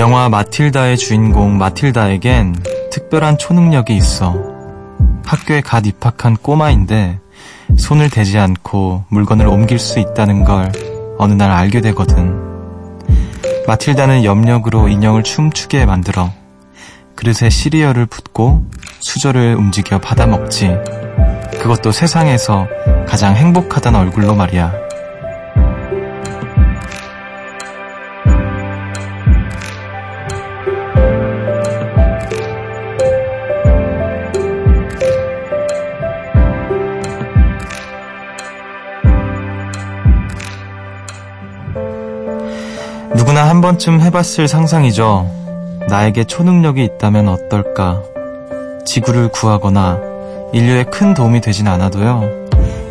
영화 마틸다의 주인공 마틸다에겐 특별한 초능력이 있어. 학교에 갓 입학한 꼬마인데 손을 대지 않고 물건을 옮길 수 있다는 걸 어느 날 알게 되거든. 마틸다는 염력으로 인형을 춤추게 만들어 그릇에 시리얼을 붓고 수저를 움직여 받아먹지. 그것도 세상에서 가장 행복하던 얼굴로 말이야. 한 번쯤 해봤을 상상이죠. 나에게 초능력이 있다면 어떨까? 지구를 구하거나 인류에 큰 도움이 되진 않아도요.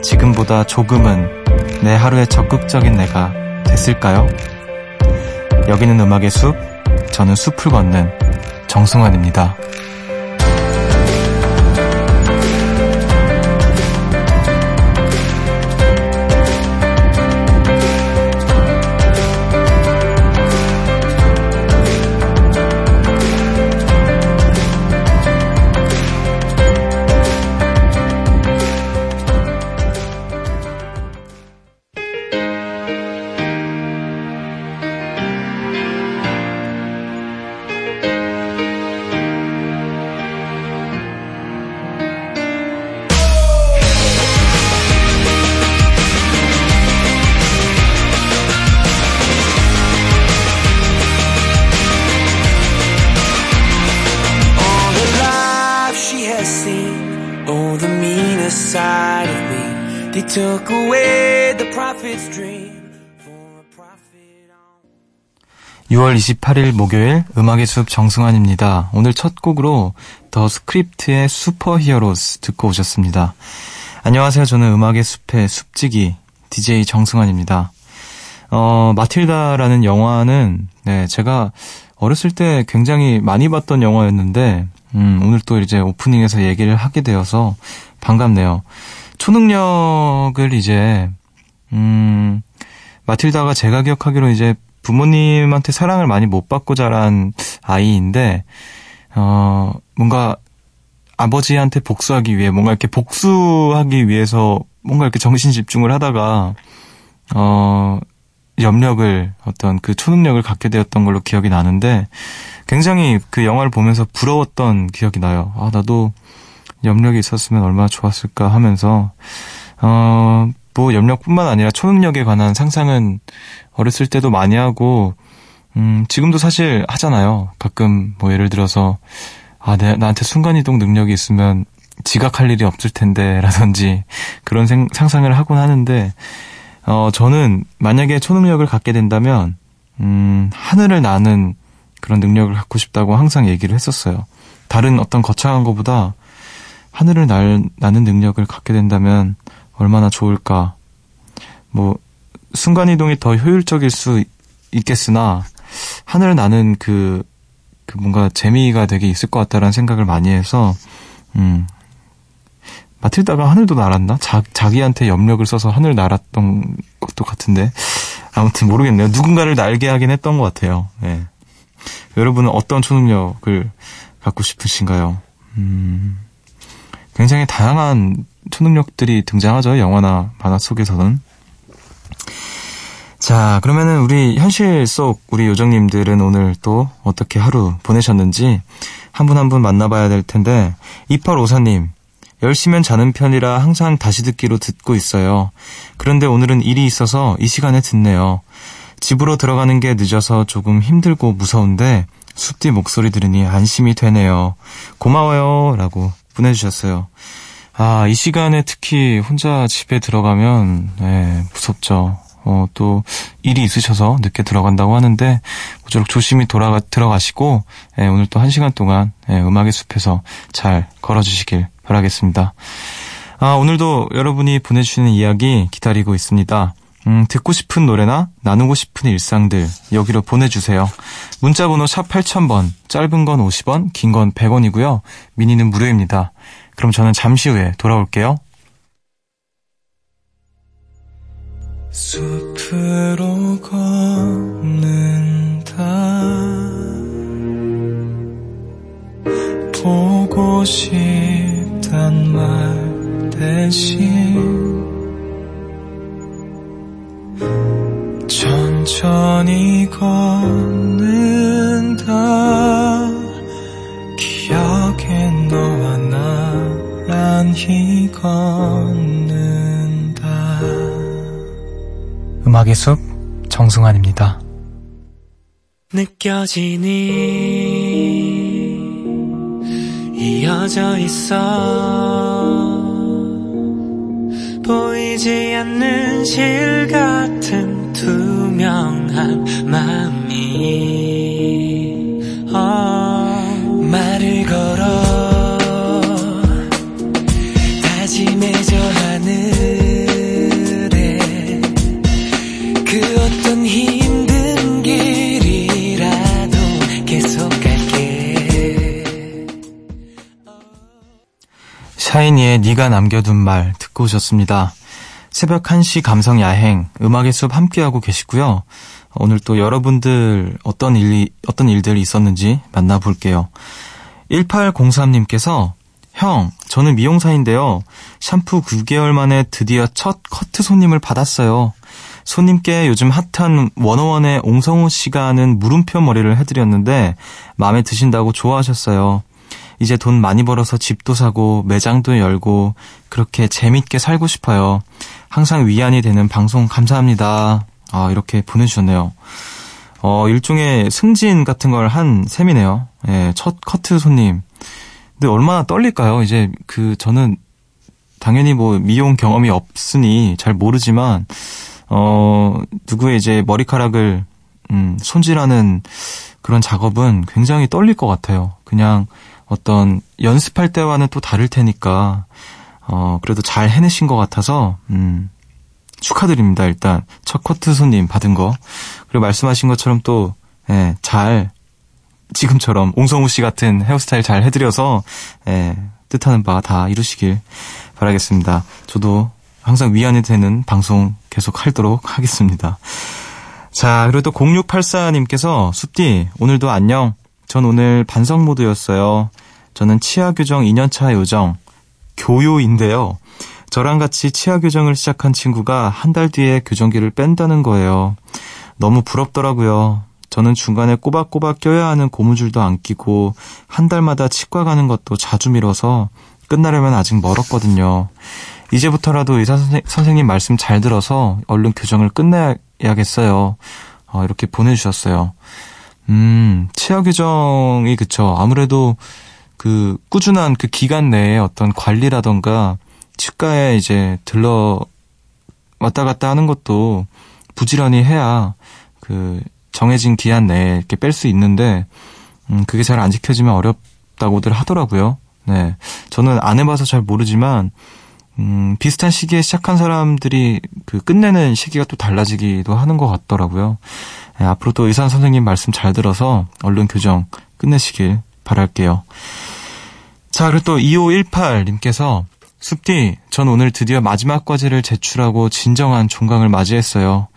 지금보다 조금은 내 하루에 적극적인 내가 됐을까요? 여기는 음악의 숲, 저는 숲을 걷는 정승환입니다. 6월 28일 목요일 음악의 숲 정승환입니다. 오늘 첫 곡으로 The Script의 Superheroes 듣고 오셨습니다. 안녕하세요. 저는 음악의 숲의 숲지기 DJ 정승환입니다. 어, 마틸다라는 영화는 네, 제가 어렸을 때 굉장히 많이 봤던 영화였는데 음, 오늘 또 이제 오프닝에서 얘기를 하게 되어서 반갑네요. 초능력을 이제 음, 마틸다가 제가 기억하기로 이제 부모님한테 사랑을 많이 못 받고 자란 아이인데, 어, 뭔가 아버지한테 복수하기 위해, 뭔가 이렇게 복수하기 위해서 뭔가 이렇게 정신 집중을 하다가, 어, 염력을, 어떤 그 초능력을 갖게 되었던 걸로 기억이 나는데, 굉장히 그 영화를 보면서 부러웠던 기억이 나요. 아, 나도 염력이 있었으면 얼마나 좋았을까 하면서, 어, 뭐 염력뿐만 아니라 초능력에 관한 상상은 어렸을 때도 많이 하고 음, 지금도 사실 하잖아요. 가끔 뭐 예를 들어서 아, 내, 나한테 순간이동 능력이 있으면 지각할 일이 없을 텐데 라든지 그런 생, 상상을 하곤 하는데 어, 저는 만약에 초능력을 갖게 된다면 음, 하늘을 나는 그런 능력을 갖고 싶다고 항상 얘기를 했었어요. 다른 어떤 거창한 것보다 하늘을 날, 나는 능력을 갖게 된다면 얼마나 좋을까. 뭐, 순간이동이 더 효율적일 수 있겠으나, 하늘을 나는 그, 그 뭔가 재미가 되게 있을 것 같다라는 생각을 많이 해서, 음, 마틸다가 하늘도 날았나? 자, 자기한테 염력을 써서 하늘 날았던 것도 같은데. 아무튼 모르겠네요. 누군가를 날게 하긴 했던 것 같아요. 예. 여러분은 어떤 초능력을 갖고 싶으신가요? 음, 굉장히 다양한 초능력들이 등장하죠. 영화나 만화 속에서는. 자, 그러면은 우리 현실 속 우리 요정님들은 오늘 또 어떻게 하루 보내셨는지 한 분 한분 만나봐야 될 텐데 2854님 열시면 자는 편이라 항상 다시 듣기로 듣고 있어요. 그런데 오늘은 일이 있어서 이 시간에 듣네요. 집으로 들어가는 게 늦어서 조금 힘들고 무서운데 숲뒤 목소리 들으니 안심이 되네요. 고마워요. 라고 보내주셨어요. 아, 이 시간에 특히 혼자 집에 들어가면, 네, 무섭죠. 어, 또, 일이 있으셔서 늦게 들어간다고 하는데, 모쪼록 조심히 돌아가, 들어가시고, 예, 오늘 또 한 시간 동안, 예, 음악의 숲에서 잘 걸어주시길 바라겠습니다. 아, 오늘도 여러분이 보내주시는 이야기 기다리고 있습니다. 음, 듣고 싶은 노래나 나누고 싶은 일상들 여기로 보내주세요. 문자번호 샵 8000번, 짧은 건 50원, 긴 건 100원이고요. 미니는 무료입니다. 그럼 저는 잠시 후에 돌아올게요. 숲으로 걷는다 보고 싶단 말 대신 천천히 걷는다 기억에 너와 나란히 걷는다 음악의 숲 정승환입니다. 느껴지니? 이어져 있어 보이지 않는 실 같은 투명한 마음이. 어, 말을 걸어. 다짐해져 하늘에 그 어떤 힘든 길이라도 계속 갈게. 샤이니의 네가 남겨둔 말 듣고 오셨습니다. 새벽 1시 감성 야행, 음악의 숲 함께하고 계시고요. 오늘 또 여러분들 어떤 일이, 어떤 일들이 있었는지 만나볼게요. 1803님께서 형, 저는 미용사인데요. 샴푸 9개월 만에 드디어 첫 커트 손님을 받았어요. 손님께 요즘 핫한 원어원의 옹성우 씨가 하는 물음표 머리를 해드렸는데 마음에 드신다고 좋아하셨어요. 이제 돈 많이 벌어서 집도 사고 매장도 열고 그렇게 재밌게 살고 싶어요. 항상 위안이 되는 방송 감사합니다. 아, 이렇게 보내주셨네요. 어, 일종의 승진 같은 걸 한 셈이네요. 예, 첫 커트 손님. 근데 얼마나 떨릴까요? 이제 그, 저는 당연히 뭐 미용 경험이 없으니 잘 모르지만, 어, 누구의 이제 머리카락을, 음, 손질하는 그런 작업은 굉장히 떨릴 것 같아요. 그냥 어떤 연습할 때와는 또 다를 테니까 어 그래도 잘 해내신 것 같아서 음 축하드립니다. 일단 첫 커트 손님 받은 거 그리고 말씀하신 것처럼 또잘 예, 지금처럼 옹성우 씨 같은 헤어스타일 잘 해드려서 예, 뜻하는 바 다 이루시길 바라겠습니다. 저도 항상 위안이 되는 방송 계속 하도록 하겠습니다. 자, 그리고 또 0684님께서 숲디 오늘도 안녕. 전 오늘 반성 모드였어요. 저는 치아 교정 2년차 요정 교요인데요. 저랑 같이 치아 교정을 시작한 친구가 한 달 뒤에 교정기를 뺀다는 거예요. 너무 부럽더라고요. 저는 중간에 꼬박꼬박 껴야 하는 고무줄도 안 끼고 한 달마다 치과 가는 것도 자주 미뤄서 끝나려면 아직 멀었거든요. 이제부터라도 의사 선생 님 말씀 잘 들어서 얼른 교정을 끝내야겠어요. 어, 이렇게 보내주셨어요. 음, 치아 규정이 그쵸. 아무래도 그 꾸준한 그 기간 내에 어떤 관리라던가 치과에 이제 들러 왔다 갔다 하는 것도 부지런히 해야 그 정해진 기한 내에 이렇게 뺄 수 있는데 음, 그게 잘 안 지켜지면 어렵다고들 하더라고요. 네. 저는 안 해봐서 잘 모르지만 음, 비슷한 시기에 시작한 사람들이 그 끝내는 시기가 또 달라지기도 하는 것 같더라고요. 네, 앞으로도 의사 선생님 말씀 잘 들어서 얼른 교정 끝내시길 바랄게요. 자, 그리고 또 2518님께서 숲디, 전 오늘 드디어 마지막 과제를 제출하고 진정한 종강을 맞이했어요.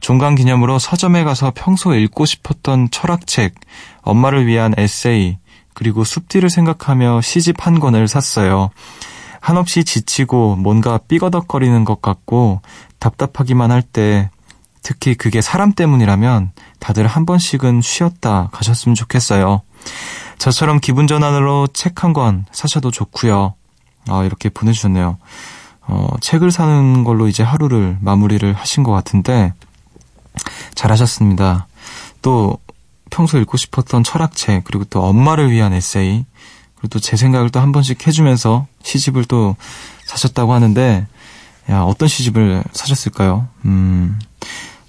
종강 기념으로 서점에 가서 평소 읽고 싶었던 철학책, 엄마를 위한 에세이, 그리고 숲디를 생각하며 시집 한 권을 샀어요. 한없이 지치고 뭔가 삐거덕거리는 것 같고 답답하기만 할 때 특히 그게 사람 때문이라면 다들 한 번씩은 쉬었다 가셨으면 좋겠어요. 저처럼 기분 전환으로 책 한 권 사셔도 좋고요. 아, 이렇게 보내주셨네요. 어, 책을 사는 걸로 이제 하루를 마무리를 하신 것 같은데 잘하셨습니다. 또 평소 읽고 싶었던 철학책 그리고 또 엄마를 위한 에세이 그리고 또 제 생각을 또 한 번씩 해주면서 시집을 또 사셨다고 하는데 야 어떤 시집을 사셨을까요? 음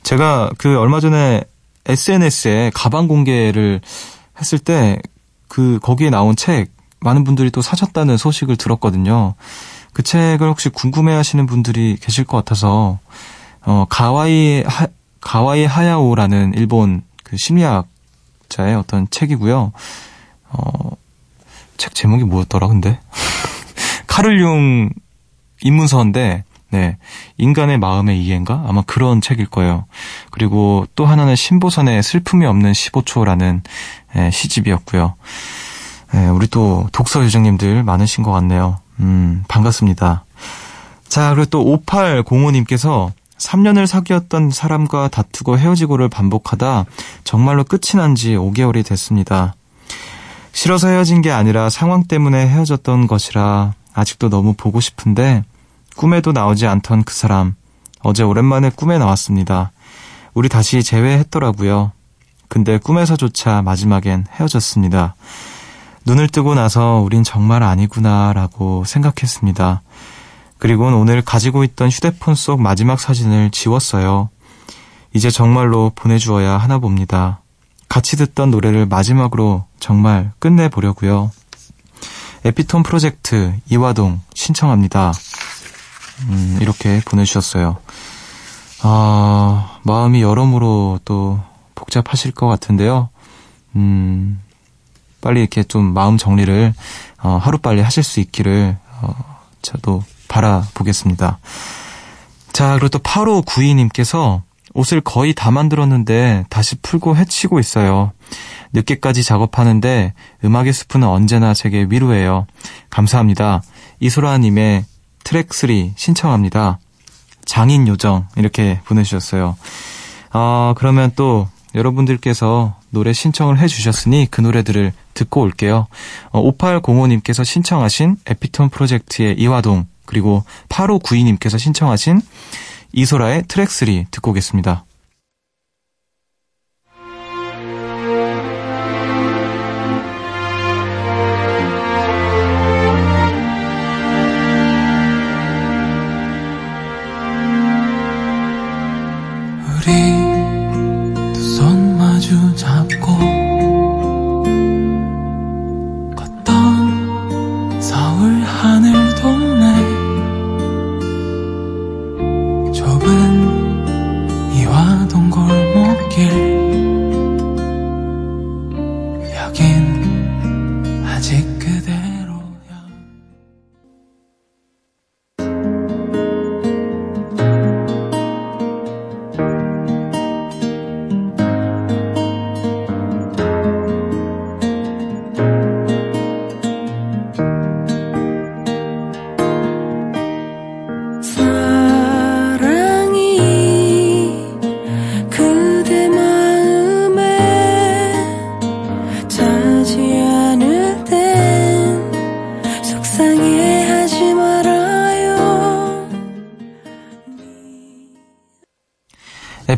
제가 그 얼마 전에 SNS에 가방 공개를 했을 때 그 거기에 나온 책 많은 분들이 또 사셨다는 소식을 들었거든요. 그 책을 혹시 궁금해 하시는 분들이 계실 것 같아서 어 가와이 하, 가와이 하야오라는 일본 그 심리학자의 어떤 책이고요. 어, 책 제목이 뭐였더라, 근데? 카를 융 입문서인데, 네. 인간의 마음의 이해인가? 아마 그런 책일 거예요. 그리고 또 하나는 신보선의 슬픔이 없는 15초라는 예, 시집이었고요. 네, 우리 또 독서 요정님들 많으신 것 같네요. 음, 반갑습니다. 자, 그리고 또 5805님께서 3년을 사귀었던 사람과 다투고 헤어지고를 반복하다 정말로 끝이 난 지 5개월이 됐습니다. 싫어서 헤어진 게 아니라 상황 때문에 헤어졌던 것이라 아직도 너무 보고 싶은데 꿈에도 나오지 않던 그 사람 어제 오랜만에 꿈에 나왔습니다. 우리 다시 재회했더라고요. 근데 꿈에서조차 마지막엔 헤어졌습니다. 눈을 뜨고 나서 우린 정말 아니구나라고 생각했습니다. 그리고는 오늘 가지고 있던 휴대폰 속 마지막 사진을 지웠어요. 이제 정말로 보내주어야 하나 봅니다. 같이 듣던 노래를 마지막으로 정말 끝내보려고요. 에피톤 프로젝트 이화동 신청합니다. 음, 이렇게 보내주셨어요. 아, 마음이 여러모로 또 복잡하실 것 같은데요. 음, 빨리 이렇게 좀 마음 정리를 어, 하루빨리 하실 수 있기를 어, 저도 바라보겠습니다. 자, 그리고 또 8592님께서 옷을 거의 다 만들었는데 다시 풀고 해치고 있어요. 늦게까지 작업하는데 음악의 숲은 언제나 제게 위로예요. 감사합니다. 이소라님의 트랙 3 신청합니다. 장인 요정 이렇게 보내주셨어요. 아, 그러면 또 여러분들께서 노래 신청을 해주셨으니 그 노래들을 듣고 올게요. 어, 5805님께서 신청하신 에피톤 프로젝트의 이화동, 그리고 8592님께서 신청하신 이소라의 트랙 3 듣고 오겠습니다.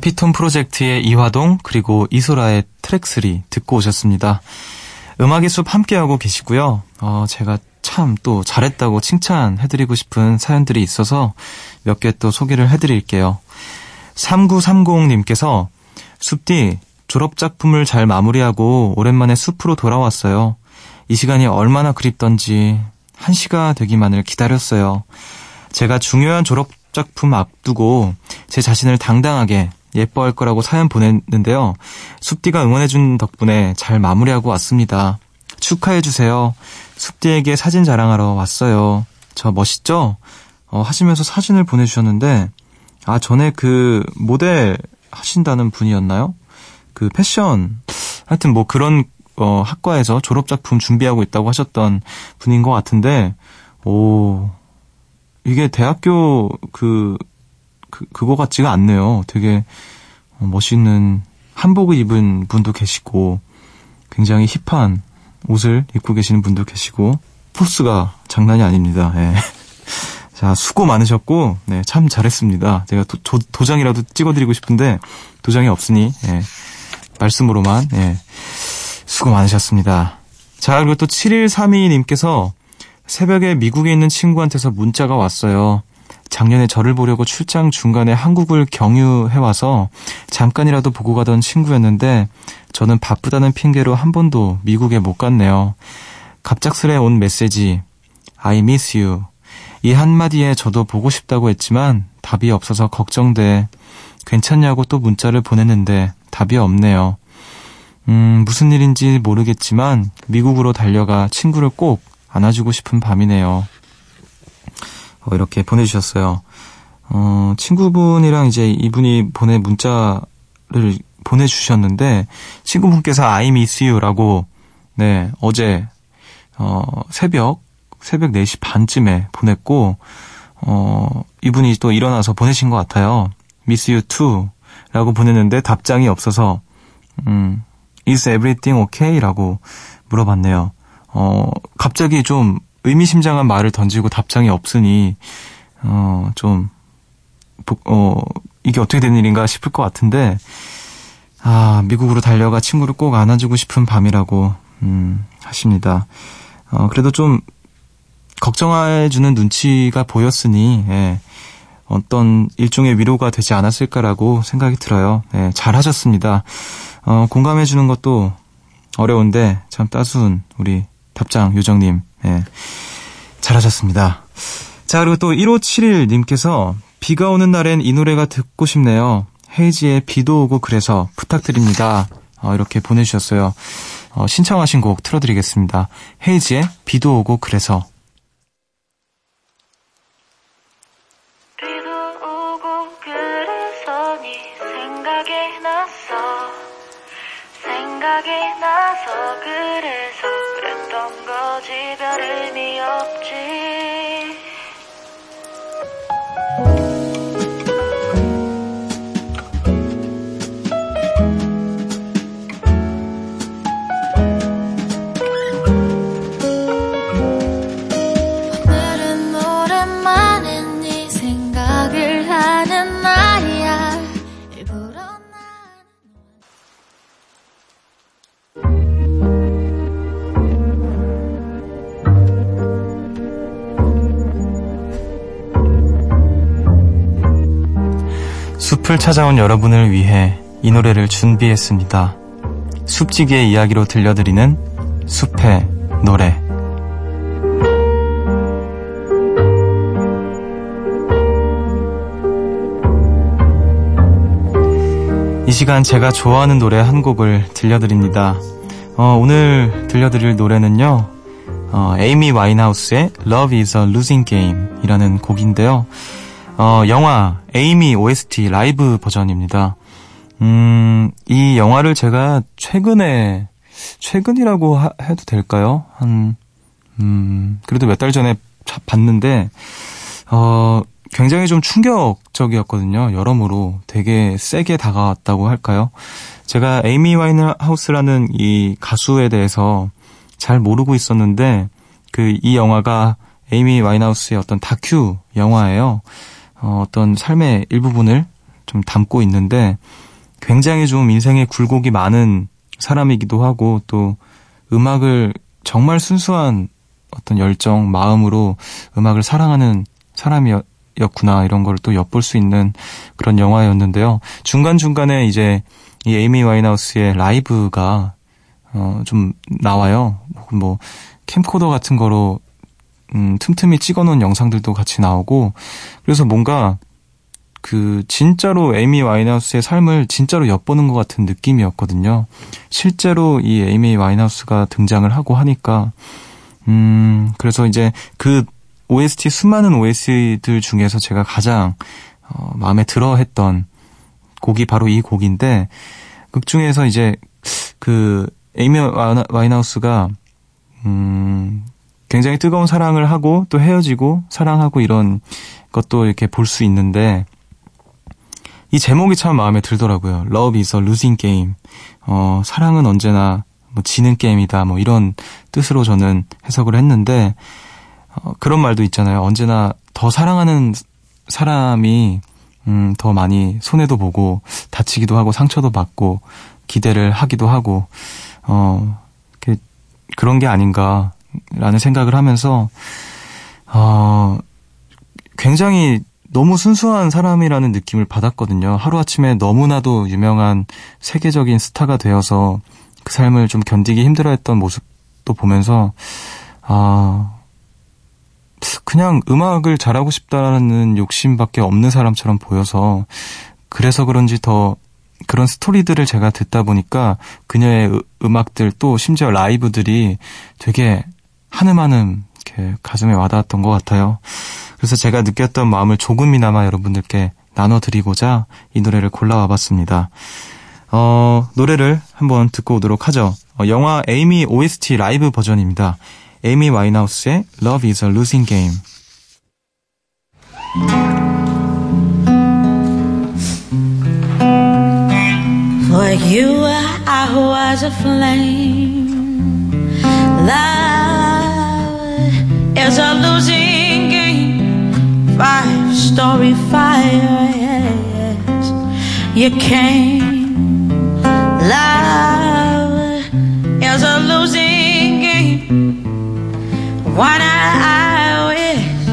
에피톤 프로젝트의 이화동 그리고 이소라의 트랙 3 듣고 오셨습니다. 음악의 숲 함께하고 계시고요. 어, 제가 참 또 잘했다고 칭찬해드리고 싶은 사연들이 있어서 몇 개 또 소개를 해드릴게요. 3930님께서 숲디 졸업작품을 잘 마무리하고 오랜만에 숲으로 돌아왔어요. 이 시간이 얼마나 그립던지 한 시가 되기만을 기다렸어요. 제가 중요한 졸업작품 앞두고 제 자신을 당당하게 예뻐할 거라고 사연 보냈는데요. 숲디가 응원해준 덕분에 잘 마무리하고 왔습니다. 축하해주세요. 숲디에게 사진 자랑하러 왔어요. 저 멋있죠? 어, 하시면서 사진을 보내주셨는데, 아, 전에 그 모델 하신다는 분이었나요? 그 패션, 하여튼 뭐 그런, 어, 학과에서 졸업작품 준비하고 있다고 하셨던 분인 것 같은데, 오, 이게 대학교 그 그, 그거 같지가 않네요. 되게 멋있는 한복을 입은 분도 계시고, 굉장히 힙한 옷을 입고 계시는 분도 계시고, 포스가 장난이 아닙니다. 예. 자, 수고 많으셨고, 네, 참 잘했습니다. 제가 도, 도, 도장이라도 찍어드리고 싶은데, 도장이 없으니, 예, 말씀으로만, 예, 수고 많으셨습니다. 자, 그리고 또 7132님께서 새벽에 미국에 있는 친구한테서 문자가 왔어요. 작년에 저를 보려고 출장 중간에 한국을 경유해와서 잠깐이라도 보고 가던 친구였는데 저는 바쁘다는 핑계로 한 번도 미국에 못 갔네요. 갑작스레 온 메시지 I miss you 이 한마디에 저도 보고 싶다고 했지만 답이 없어서 걱정돼 괜찮냐고 또 문자를 보냈는데 답이 없네요. 음, 무슨 일인지 모르겠지만 미국으로 달려가 친구를 꼭 안아주고 싶은 밤이네요. 어, 이렇게 보내주셨어요. 어, 친구분이랑 이제 이분이 보내 문자를 보내주셨는데, 친구분께서 I miss you라고, 네, 어제 어, 새벽, 새벽 4시 반쯤에 보냈고, 어, 이분이 또 일어나서 보내신 것 같아요. Miss you too. 라고 보냈는데 답장이 없어서, 음, is everything okay? 라고 물어봤네요. 어, 갑자기 좀 의미심장한 말을 던지고 답장이 없으니, 어, 좀, 어, 이게 어떻게 된 일인가 싶을 것 같은데, 아, 미국으로 달려가 친구를 꼭 안아주고 싶은 밤이라고, 음, 하십니다. 어, 그래도 좀, 걱정해주는 눈치가 보였으니, 예, 어떤 일종의 위로가 되지 않았을까라고 생각이 들어요. 예, 잘 하셨습니다. 어, 공감해주는 것도 어려운데, 참 따스운 우리 답장 요정님, 예, 잘하셨습니다. 자, 그리고 또 1571님께서 비가 오는 날엔 이 노래가 듣고 싶네요. 헤이지의 비도 오고 그래서 부탁드립니다. 어, 이렇게 보내주셨어요. 어, 신청하신 곡 틀어드리겠습니다. 헤이지의 비도 오고 그래서. 숲을 찾아온 여러분을 위해 이 노래를 준비했습니다. 숲지기의 이야기로 들려드리는 숲의 노래. 이 시간 제가 좋아하는 노래 한 곡을 들려드립니다. 어, 오늘 들려드릴 노래는요, 어, 에이미 와인하우스의 Love is a Losing Game 이라는 곡인데요. 어, 영화 에이미 OST 라이브 버전입니다. 음, 이 영화를 제가 최근에, 최근이라고 하- 해도 될까요? 한, 음, 그래도 몇 달 전에 차- 봤는데, 어, 굉장히 좀 충격적이었거든요. 여러모로 되게 세게 다가왔다고 할까요? 제가 에이미 와인하우스라는 이 가수에 대해서 잘 모르고 있었는데, 그, 이 영화가 에이미 와인하우스의 어떤 다큐 영화예요. 어, 어떤 삶의 일부분을 좀 담고 있는데 굉장히 좀 인생에 굴곡이 많은 사람이기도 하고 또 음악을 정말 순수한 어떤 열정, 마음으로 음악을 사랑하는 사람이었구나 이런 걸 또 엿볼 수 있는 그런 영화였는데요. 중간중간에 이제 이 에이미 와인하우스의 라이브가 어, 좀 나와요. 혹은 뭐 캠코더 같은 거로 음, 틈틈이 찍어놓은 영상들도 같이 나오고 그래서 뭔가 그 진짜로 에이미 와인하우스의 삶을 진짜로 엿보는 것 같은 느낌이었거든요. 실제로 이 에이미 와인하우스가 등장을 하고 하니까 음 그래서 이제 그 OST 수많은 OST들 중에서 제가 가장 어, 마음에 들어 했던 곡이 바로 이 곡인데 극 중에서 이제 그 에이미 와인하우스가 음 굉장히 뜨거운 사랑을 하고 또 헤어지고 사랑하고 이런 것도 이렇게 볼 수 있는데 이 제목이 참 마음에 들더라고요. Love is a losing game. 어, 사랑은 언제나 뭐 지는 게임이다. 뭐 이런 뜻으로 저는 해석을 했는데 어, 그런 말도 있잖아요. 언제나 더 사랑하는 사람이 음, 더 많이 손해도 보고 다치기도 하고 상처도 받고 기대를 하기도 하고 어, 그런 게 아닌가 라는 생각을 하면서 어, 굉장히 너무 순수한 사람이라는 느낌을 받았거든요. 하루아침에 너무나도 유명한 세계적인 스타가 되어서 그 삶을 좀 견디기 힘들어 했던 모습도 보면서 아 그냥 음악을 잘하고 싶다라는 욕심밖에 없는 사람처럼 보여서 그래서 그런지 더 그런 스토리들을 제가 듣다 보니까 그녀의 으- 음악들 또 심지어 라이브들이 되게 한음 한음 이렇게 가슴에 와닿았던 것 같아요. 그래서 제가 느꼈던 마음을 조금이나마 여러분들께 나눠드리고자 이 노래를 골라와 봤습니다. 어, 노래를 한번 듣고 오도록 하죠. 어, 영화 에이미 OST 라이브 버전입니다. 에이미 와인하우스의 Love is a Losing Game. Love is a losing game. Five story fire, yes. You came. Love is a losing game. One I wish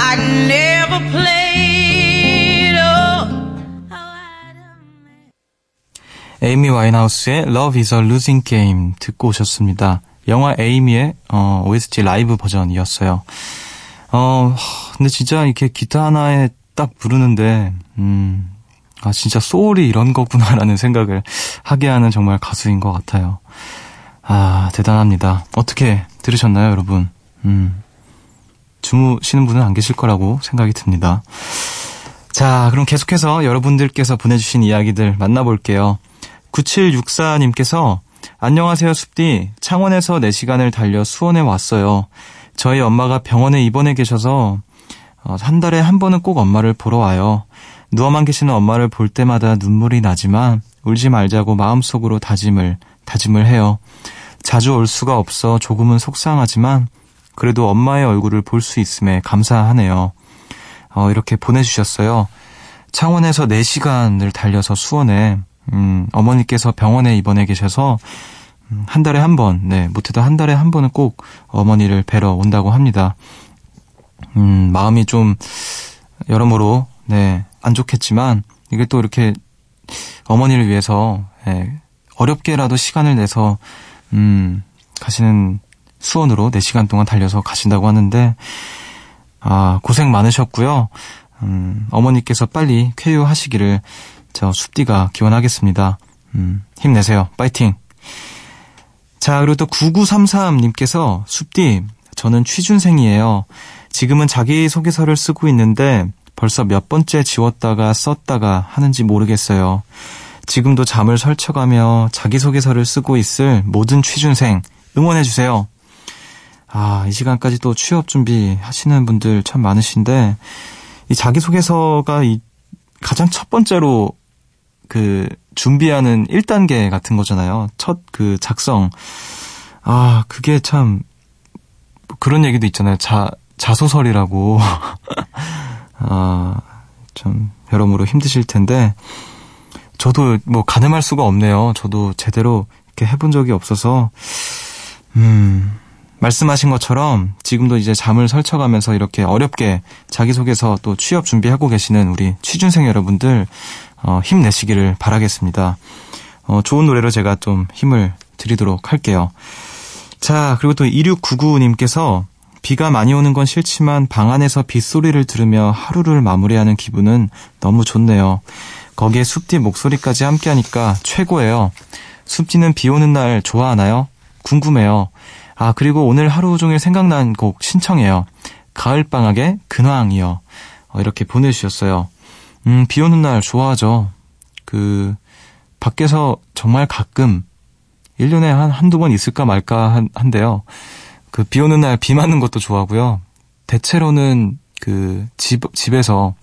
I never played. Oh, 에이미 와인하우스의 Love is a Losing Game 듣고 오셨습니다. 영화 에이미의 어, OST 라이브 버전이었어요. 어, 하, 근데 진짜 이렇게 기타 하나에 딱 부르는데, 음, 아, 진짜 소울이 이런 거구나라는 생각을 하게 하는 정말 가수인 것 같아요. 아, 대단합니다. 어떻게 들으셨나요, 여러분? 음, 주무시는 분은 안 계실 거라고 생각이 듭니다. 자, 그럼 계속해서 여러분들께서 보내주신 이야기들 만나볼게요. 9764님께서 안녕하세요, 숲디. 창원에서 4시간을 달려 수원에 왔어요. 저희 엄마가 병원에 입원해 계셔서 어, 한 달에 한 번은 꼭 엄마를 보러 와요. 누워만 계시는 엄마를 볼 때마다 눈물이 나지만 울지 말자고 마음속으로 다짐을 다짐을 해요. 자주 올 수가 없어 조금은 속상하지만 그래도 엄마의 얼굴을 볼 수 있음에 감사하네요. 어, 이렇게 보내주셨어요. 창원에서 4시간을 달려서 수원에 음, 어머니께서 병원에 입원해 계셔서 음, 한 달에 한 번, 네, 못해도 한 달에 한 번은 꼭 어머니를 뵈러 온다고 합니다. 음, 마음이 좀 여러모로 네, 안 좋겠지만 이게 또 이렇게 어머니를 위해서 예, 어렵게라도 시간을 내서 음, 가시는 수원으로 4시간 동안 달려서 가신다고 하는데 아, 고생 많으셨고요. 음, 어머니께서 빨리 쾌유하시기를 저 숲디가 기원하겠습니다. 음, 힘내세요. 파이팅! 자, 그리고 또 9933님께서 숲디, 저는 취준생이에요. 지금은 자기소개서를 쓰고 있는데 벌써 몇 번째 지웠다가 썼다가 하는지 모르겠어요. 지금도 잠을 설쳐가며 자기소개서를 쓰고 있을 모든 취준생 응원해주세요. 아, 이 시간까지 또 취업 준비 하시는 분들 참 많으신데, 이 자기소개서가 이 가장 첫 번째로 그 준비하는 1단계 같은 거잖아요. 첫 그 작성. 아, 그게 참 그런 얘기도 있잖아요. 자, 자소설이라고. 아, 좀 여러모로 힘드실 텐데 저도 뭐 가늠할 수가 없네요. 저도 제대로 이렇게 해본 적이 없어서 음, 말씀하신 것처럼 지금도 이제 잠을 설쳐가면서 이렇게 어렵게 자기소개서 또 취업 준비하고 계시는 우리 취준생 여러분들 어, 힘내시기를 바라겠습니다. 어, 좋은 노래로 제가 좀 힘을 드리도록 할게요. 자, 그리고 또 2699님께서 비가 많이 오는 건 싫지만 방 안에서 빗소리를 들으며 하루를 마무리하는 기분은 너무 좋네요. 거기에 숲디 목소리까지 함께하니까 최고예요. 숲디는 비 오는 날 좋아하나요? 궁금해요. 아, 그리고 오늘 하루 종일 생각난 곡 신청해요. 가을방학의 근황이요. 어, 이렇게 보내주셨어요. 음, 비 오는 날 좋아하죠. 그, 밖에서 정말 가끔, 1년에 한, 한두 번 있을까 말까 한, 한데요. 그, 비 오는 날 비 맞는 것도 좋아하고요. 대체로는 그, 집, 집에서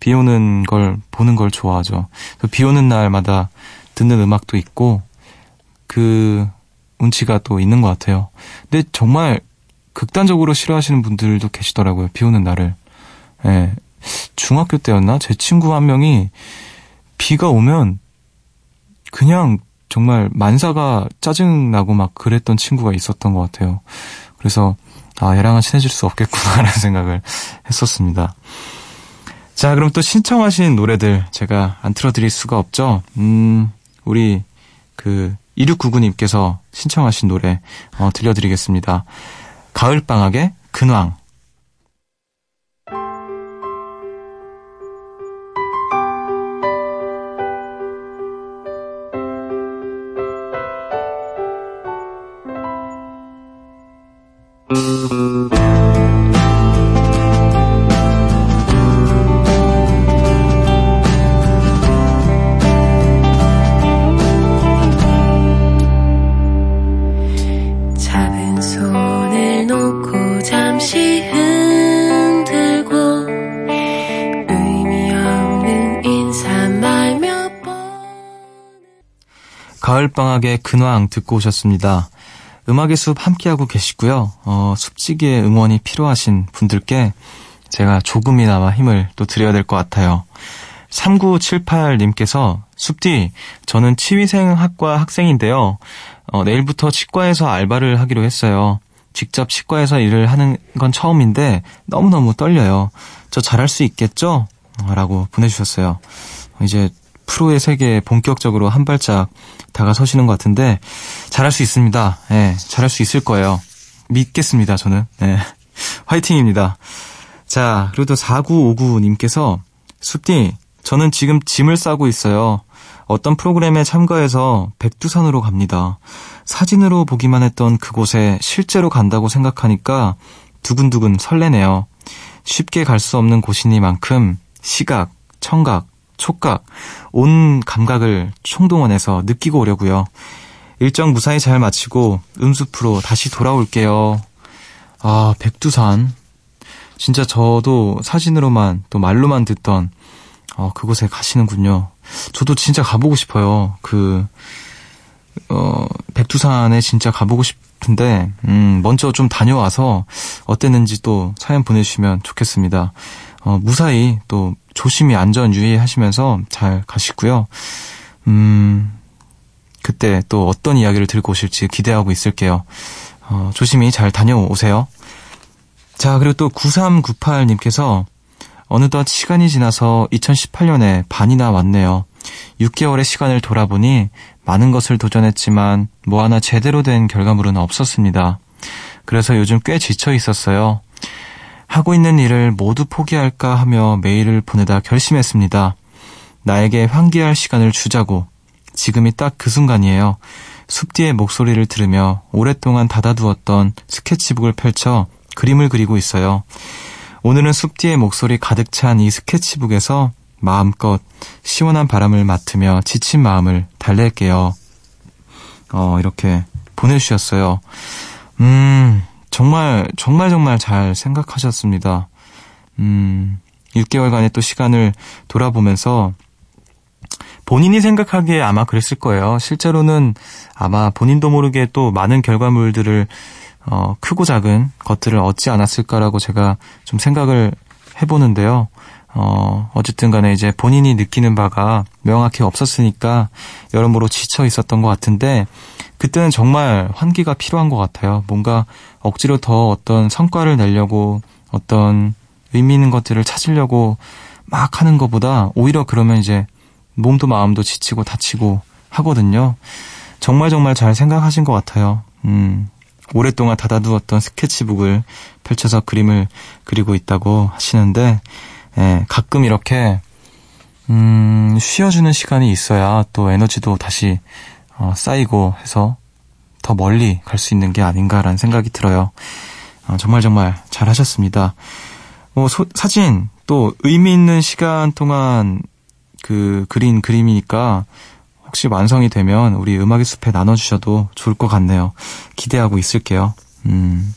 비 오는 걸 보는 걸 좋아하죠. 그비 오는 날마다 듣는 음악도 있고, 그, 운치가 또 있는 것 같아요. 근데 정말 극단적으로 싫어하시는 분들도 계시더라고요. 비 오는 날을. 예. 중학교 때였나? 제 친구 한 명이 비가 오면 그냥 정말 만사가 짜증나고 막 그랬던 친구가 있었던 것 같아요. 그래서 아, 얘랑은 친해질 수 없겠구나라는 생각을 했었습니다. 자, 그럼 또 신청하신 노래들 제가 안 틀어드릴 수가 없죠. 음, 우리 그 2699님께서 신청하신 노래 어, 들려드리겠습니다. 가을방학의 근황. 가을방학의 근황 듣고 오셨습니다. 음악의 숲 함께하고 계시고요. 어, 숲지기의 응원이 필요하신 분들께 제가 조금이나마 힘을 또 드려야 될 것 같아요. 3978님께서 숲디, 저는 치위생학과 학생인데요. 어, 내일부터 치과에서 알바를 하기로 했어요. 직접 치과에서 일을 하는 건 처음인데 너무너무 떨려요. 저 잘할 수 있겠죠? 라고 보내주셨어요. 이제 프로의 세계에 본격적으로 한 발짝 다가서시는 것 같은데 잘할 수 있습니다. 예, 네, 잘할 수 있을 거예요. 믿겠습니다, 저는. 네. 화이팅입니다. 자, 또 4959님께서 숲디, 저는 지금 짐을 싸고 있어요. 어떤 프로그램에 참가해서 백두산으로 갑니다. 사진으로 보기만 했던 그곳에 실제로 간다고 생각하니까 두근두근 설레네요. 쉽게 갈 수 없는 곳이니만큼 시각, 청각, 촉각, 온 감각을 총동원해서 느끼고 오려고요. 일정 무사히 잘 마치고 음숲으로 다시 돌아올게요. 아, 백두산. 진짜 저도 사진으로만 또 말로만 듣던 어, 그곳에 가시는군요. 저도 진짜 가보고 싶어요. 그, 어, 백두산에 진짜 가보고 싶은데, 음, 먼저 좀 다녀와서 어땠는지 또 사연 보내주시면 좋겠습니다. 어, 무사히 또 조심히 안전 유의하시면서 잘 가시고요. 음, 그때 또 어떤 이야기를 들고 오실지 기대하고 있을게요. 어, 조심히 잘 다녀오세요. 자, 그리고 또 9398님께서 어느덧 시간이 지나서 2018년에 반이나 왔네요. 6개월의 시간을 돌아보니 많은 것을 도전했지만 뭐 하나 제대로 된 결과물은 없었습니다. 그래서 요즘 꽤 지쳐 있었어요. 하고 있는 일을 모두 포기할까 하며 메일을 보내다 결심했습니다. 나에게 환기할 시간을 주자고. 지금이 딱 그 순간이에요. 숲뒤의 목소리를 들으며 오랫동안 닫아두었던 스케치북을 펼쳐 그림을 그리고 있어요. 오늘은 숲뒤의 목소리 가득 찬 이 스케치북에서 마음껏 시원한 바람을 맡으며 지친 마음을 달랠게요. 어, 이렇게 보내주셨어요. 음, 정말, 정말, 정말 잘 생각하셨습니다. 음, 6개월간의 또 시간을 돌아보면서 본인이 생각하기에 아마 그랬을 거예요. 실제로는 아마 본인도 모르게 또 많은 결과물들을 어, 크고 작은 것들을 얻지 않았을까라고 제가 좀 생각을 해보는데요. 어, 어쨌든 간에 이제 본인이 느끼는 바가 명확히 없었으니까 여러모로 지쳐 있었던 것 같은데 그때는 정말 환기가 필요한 것 같아요. 뭔가 억지로 더 어떤 성과를 내려고 어떤 의미 있는 것들을 찾으려고 막 하는 것보다 오히려 그러면 이제 몸도 마음도 지치고 다치고 하거든요. 정말 정말 잘 생각하신 것 같아요. 음, 오랫동안 닫아두었던 스케치북을 펼쳐서 그림을 그리고 있다고 하시는데, 예, 가끔 이렇게, 음, 쉬어주는 시간이 있어야 또 에너지도 다시, 어, 쌓이고 해서 더 멀리 갈 수 있는 게 아닌가라는 생각이 들어요. 어, 정말 정말 잘 하셨습니다. 뭐, 소, 사진, 또 의미 있는 시간 동안 그 그린 그림이니까 혹시 완성이 되면 우리 음악의 숲에 나눠주셔도 좋을 것 같네요. 기대하고 있을게요. 음.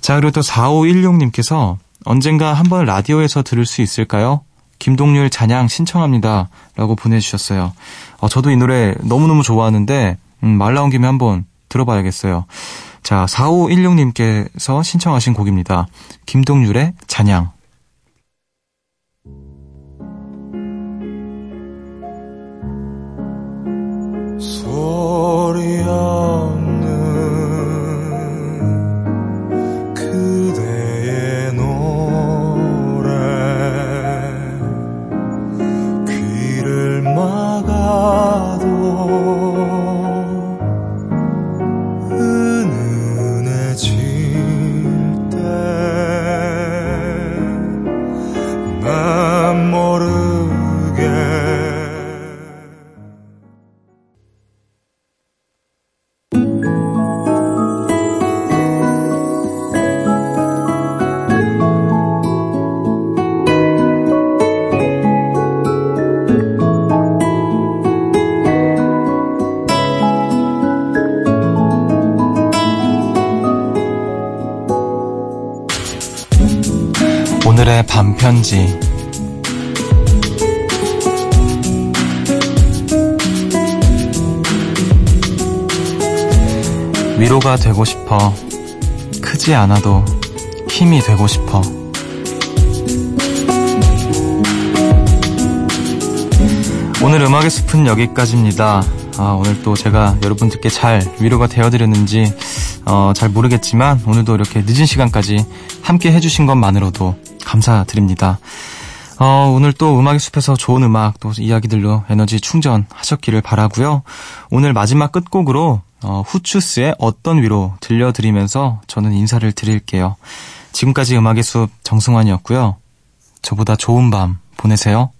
자, 그리고 또 4516님께서 언젠가 한번 라디오에서 들을 수 있을까요? 김동률 잔양 신청합니다. 라고 보내주셨어요. 어, 저도 이 노래 너무너무 좋아하는데, 음, 말 나온 김에 한번 들어봐야겠어요. 자, 4516님께서 신청하신 곡입니다. 김동률의 잔양. 소리 없 밤편지. 위로가 되고 싶어. 크지 않아도 힘이 되고 싶어. 오늘 음악의 숲은 여기까지입니다. 아, 오늘 또 제가 여러분들께 잘 위로가 되어드렸는지 어, 잘 모르겠지만 오늘도 이렇게 늦은 시간까지 함께 해주신 것만으로도 감사드립니다. 어, 오늘 또 음악의 숲에서 좋은 음악 또 이야기들로 에너지 충전하셨기를 바라고요. 오늘 마지막 끝곡으로 어, 후추스의 어떤 위로 들려드리면서 저는 인사를 드릴게요. 지금까지 음악의 숲 정승환이었고요. 저보다 좋은 밤 보내세요.